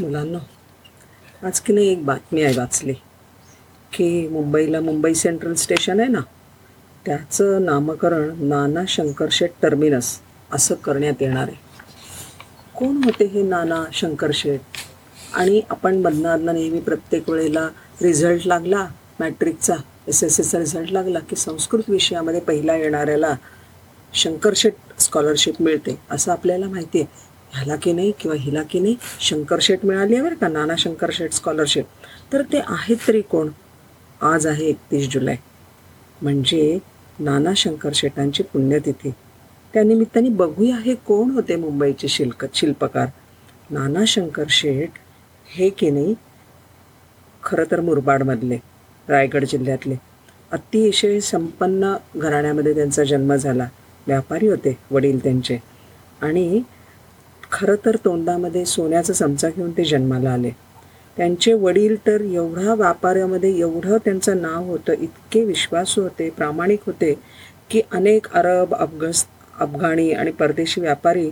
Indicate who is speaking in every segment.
Speaker 1: मुलांना. आज की नाही एक बातमी आहे वाचली की मुंबईला मुंबई सेंट्रल स्टेशन आहे ना त्याचं नामकरण नाना शंकरशेठ टर्मिनस असं करण्यात येणार आहे. कोण होते हे नाना शंकरशेठ आणि आपण बदनादनं नेहमी प्रत्येक वेळेला रिझल्ट लागला मॅट्रिकचा एस एस एसचा रिझल्ट लागला की संस्कृत विषयामध्ये पहिला येणाऱ्याला शंकरशेठ स्कॉलरशिप मिळते असं आपल्याला माहिती आहे. ह्याला की नाही किंवा हिला की नाही शंकरशेठ मिळाली आहे बरं का? नाना शंकरशेठ स्कॉलरशिप तर ते आहेत तरी कोण? आज आहे एकतीस जुलै. म्हणजे नाना शंकरशेठांची पुण्यतिथी. त्यानिमित्ताने बघूया हे कोण होते मुंबईचे शिल्क शिल्पकार. नाना शंकर शेट हे की नाही खरं तर मुरबाडमधले रायगड जिल्ह्यातले. अतिशय संपन्न घराण्यामध्ये त्यांचा जन्म झाला. व्यापारी होते वडील त्यांचे. आणि खरं तर तोंडामध्ये सोन्याचा चमचा घेऊन ते जन्माला आले. त्यांचे वडील तर एवढा व्यापारामध्ये एवढं त्यांचं नाव होतं इतके विश्वासू होते प्रामाणिक होते की अनेक अरब अफगस अफगाणी आणि परदेशी व्यापारी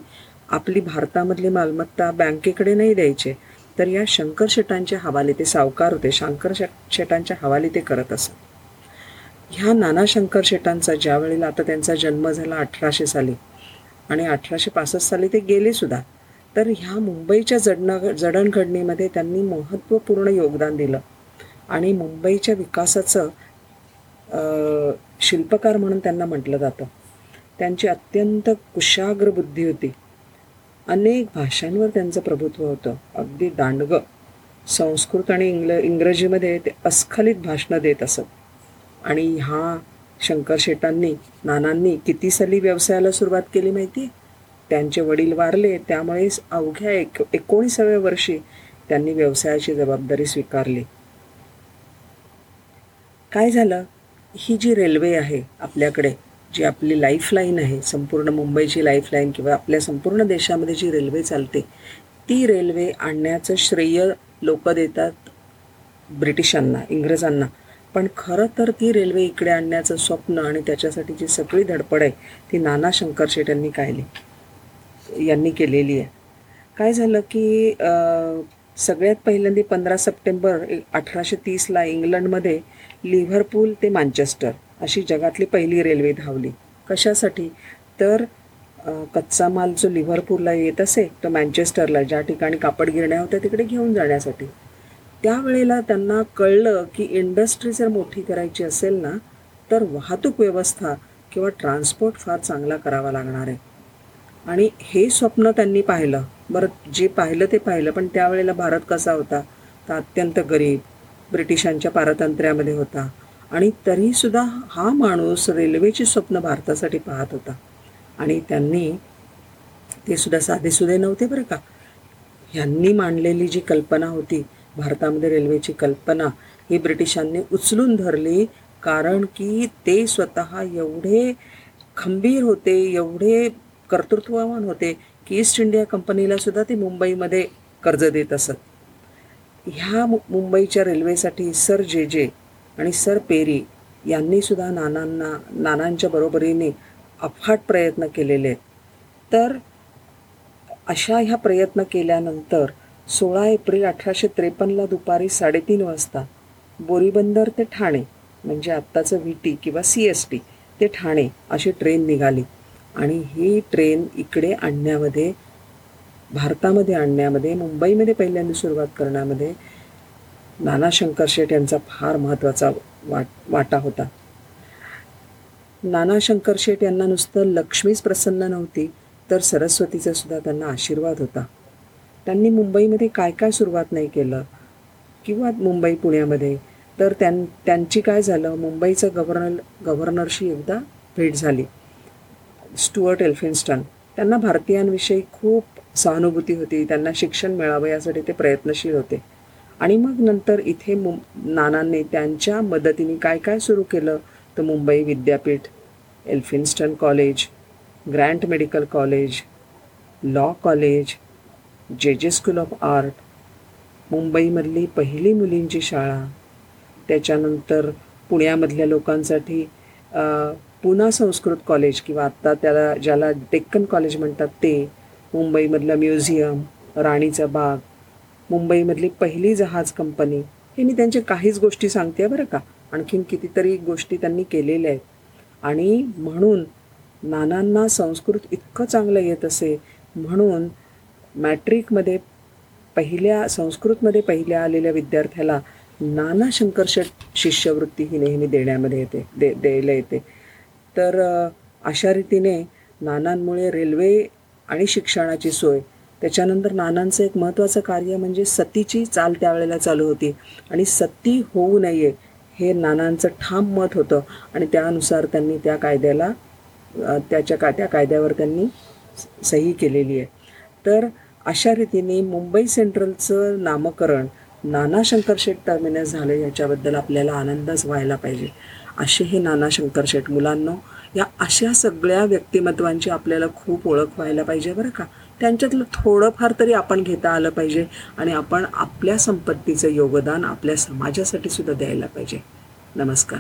Speaker 1: आपली भारतामधली मालमत्ता बँकेकडे नाही द्यायचे. तर या शंकर शेटांच्या हवाले ते सावकार होते. शंकर शेटांच्या हवाले ते करत असत. ह्या नाना शंकर शेटांचा ज्या वेळेला आता त्यांचा जन्म झाला अठराशे साली. आणि अठराशे पासष्ट साली ते गेले सुद्धा. तर ह्या मुंबईच्या जडण जडणघडणीमध्ये त्यांनी महत्त्वपूर्ण योगदान दिलं. आणि मुंबईच्या विकासाचं शिल्पकार म्हणून त्यांना म्हटलं जातं. त्यांची अत्यंत कुशाग्र बुद्धी होती. अनेक भाषांवर त्यांचं प्रभुत्व होतं. अगदी दांडगं. संस्कृत आणि इंग्ल इंग्रजीमध्ये ते अस्खलित भाषणं देत असत. आणि ह्या शंकर शेटांनी नानांनी किती साली व्यवसायाला सुरुवात केली माहिती? आहे त्यांचे वडील वारले त्यामुळे अवघ्या एक एकोणीसाव्या वर्षी त्यांनी व्यवसायाची जबाबदारी स्वीकारली. काय झालं? ही जी रेल्वे आहे आपल्याकडे जी आपली लाईफलाईन आहे संपूर्ण मुंबईची लाईफलाईन किंवा आपल्या संपूर्ण देशामध्ये जी रेल्वे चालते ती रेल्वे आणण्याचं श्रेय लोक देतात ब्रिटिशांना इंग्रजांना. पण खरं तर ती रेल्वे इकडे आणण्याचं स्वप्न आणि त्याच्यासाठीची सगळी धडपड आहे ती नाना शंकर शेट यांनी कायली यांनी केलेली आहे. काय झालं की सगळ्यात पहिल्यांदा पंधरा सप्टेंबर अठराशे तीसला इंग्लंडमध्ये लिव्हरपूल ते मँचेस्टर अशी जगातली पहिली रेल्वे धावली. कशासाठी? तर कच्चा माल जो लिव्हरपूलला येत असे तो मँचेस्टरला ज्या ठिकाणी कापड गिरण्या होत्या तिकडे घेऊन जाण्यासाठी. त्यावेळेला त्यांना कळलं की इंडस्ट्री जर मोठी करायची असेल ना तर वाहतूक व्यवस्था किंवा ट्रान्सपोर्ट फार चांगला करावा लागणार आहे. आणि हे स्वप्न त्यांनी पाहिलं. बरं जे पाहिलं ते पाहिलं पण त्यावेळेला भारत कसा होता? तर अत्यंत गरीब ब्रिटिशांच्या पारतंत्र्यामध्ये होता. आणि तरीसुद्धा हा माणूस रेल्वेची स्वप्न भारतासाठी पाहत होता. आणि त्यांनी ते सुद्धा साधेसुधे नव्हते बरं का? ह्यांनी मांडलेली जी कल्पना होती भारतामध्ये रेल्वेची कल्पना ही ब्रिटिशांनी उचलून धरली कारण की ते स्वतः एवढे खंबीर होते एवढे कर्तृत्ववान होते. की ईस्ट इंडिया कंपनीला सुद्धा ते मुंबईमध्ये कर्ज देत असत. ह्या मु- मुंबईच्या रेल्वेसाठी सर जे जे आणि सर पेरी यांनी सुद्धा नानांना नानांच्या बरोबरीने अफाट प्रयत्न केलेले आहेत. तर अशा ह्या प्रयत्न केल्यानंतर सोळा एप्रिल अठराशे त्रेपन्नला दुपारी साडेतीन वाजता बोरीबंदर ते ठाणे म्हणजे आत्ताचं व्ही टी किंवा सी एस टी ते ठाणे अशी ट्रेन निघाली. आणि ही ट्रेन इकडे आणण्यामध्ये भारतामध्ये आणण्यामध्ये मुंबईमध्ये पहिल्यांदा सुरुवात करण्यामध्ये नाना शंकर शेठ यांचा फार महत्त्वाचा वाट वाटा होता. नाना शंकर शेठ यांना नुसतं लक्ष्मीच प्रसन्न नव्हती तर सरस्वतीचा सुद्धा त्यांना आशीर्वाद होता. त्यांनी मुंबईमध्ये काय काय सुरुवात नाही केलं? किंवा मुंबई पुण्यामध्ये? तर त्यां त्यांची काय झालं? मुंबईचं गव्हर्नर गव्हर्नरशी एकदा भेट झाली. Stuart Elphinstone. त्यांना भारतीयांविषयी खूप सहानुभूती होती. त्यांना शिक्षण मिळावं यासाठी ते प्रयत्नशील होते. आणि मग नंतर इथे मु नानांनी त्यांच्या मदतीने काय काय सुरू केलं? तर मुंबई विद्यापीठ Elphinstone college Grant medical college law college J J school of art मुंबईमधली पहिली मुलींची शाळा त्याच्यानंतर पुण्यामधल्या लोकांसाठी पुना संस्कृत कॉलेज किंवा आत्ता त्याला ज्याला डेक्कन कॉलेज म्हणतात ते मुंबईमधलं म्युझियम राणीचा बाग मुंबईमधली पहिली जहाज कंपनी हे मी त्यांच्या काहीच गोष्टी सांगते बरं का. आणखीन कितीतरी गोष्टी त्यांनी केलेल्या आहेत. आणि म्हणून नानांना संस्कृत इतकं चांगलं येत असे म्हणून मॅट्रिकमध्ये पहिल्या संस्कृतमध्ये पहिल्या आलेल्या विद्यार्थ्याला नाना शंकरशेट शिष्यवृत्ती ही नेहमी देण्यामध्ये येते दे द्यायला येते. तर अशा रीतीने नानांमुळे रेल्वे आणि शिक्षणाची सोय. त्याच्यानंतर नानांचं एक महत्त्वाचं कार्य म्हणजे सतीची चाल त्यावेळेला चालू होती. आणि सती होऊ नये हे नानांचं ठाम मत होतं आणि त्यानुसार त्यांनी त्या कायद्याला त्याच्या का त्या कायद्यावर त्यांनी स- सही केलेली आहे. तर अशा रीतीने मुंबई सेंट्रलचं नामकरण नाना शंकरशेठ टर्मिनस झालं याच्याबद्दल आपल्याला आनंदच व्हायला पाहिजे. असे हे नाना शंकर शेठ मुलांनो या अशा सगळ्या व्यक्तिमत्वांची आपल्याला खूप ओळख व्हायला पाहिजे बरं का. त्यांच्यातलं थोडंफार तरी आपण घेता आलं पाहिजे आणि आपण आपल्या संपत्तीचं योगदान आपल्या समाजासाठी सुद्धा द्यायला पाहिजे. नमस्कार.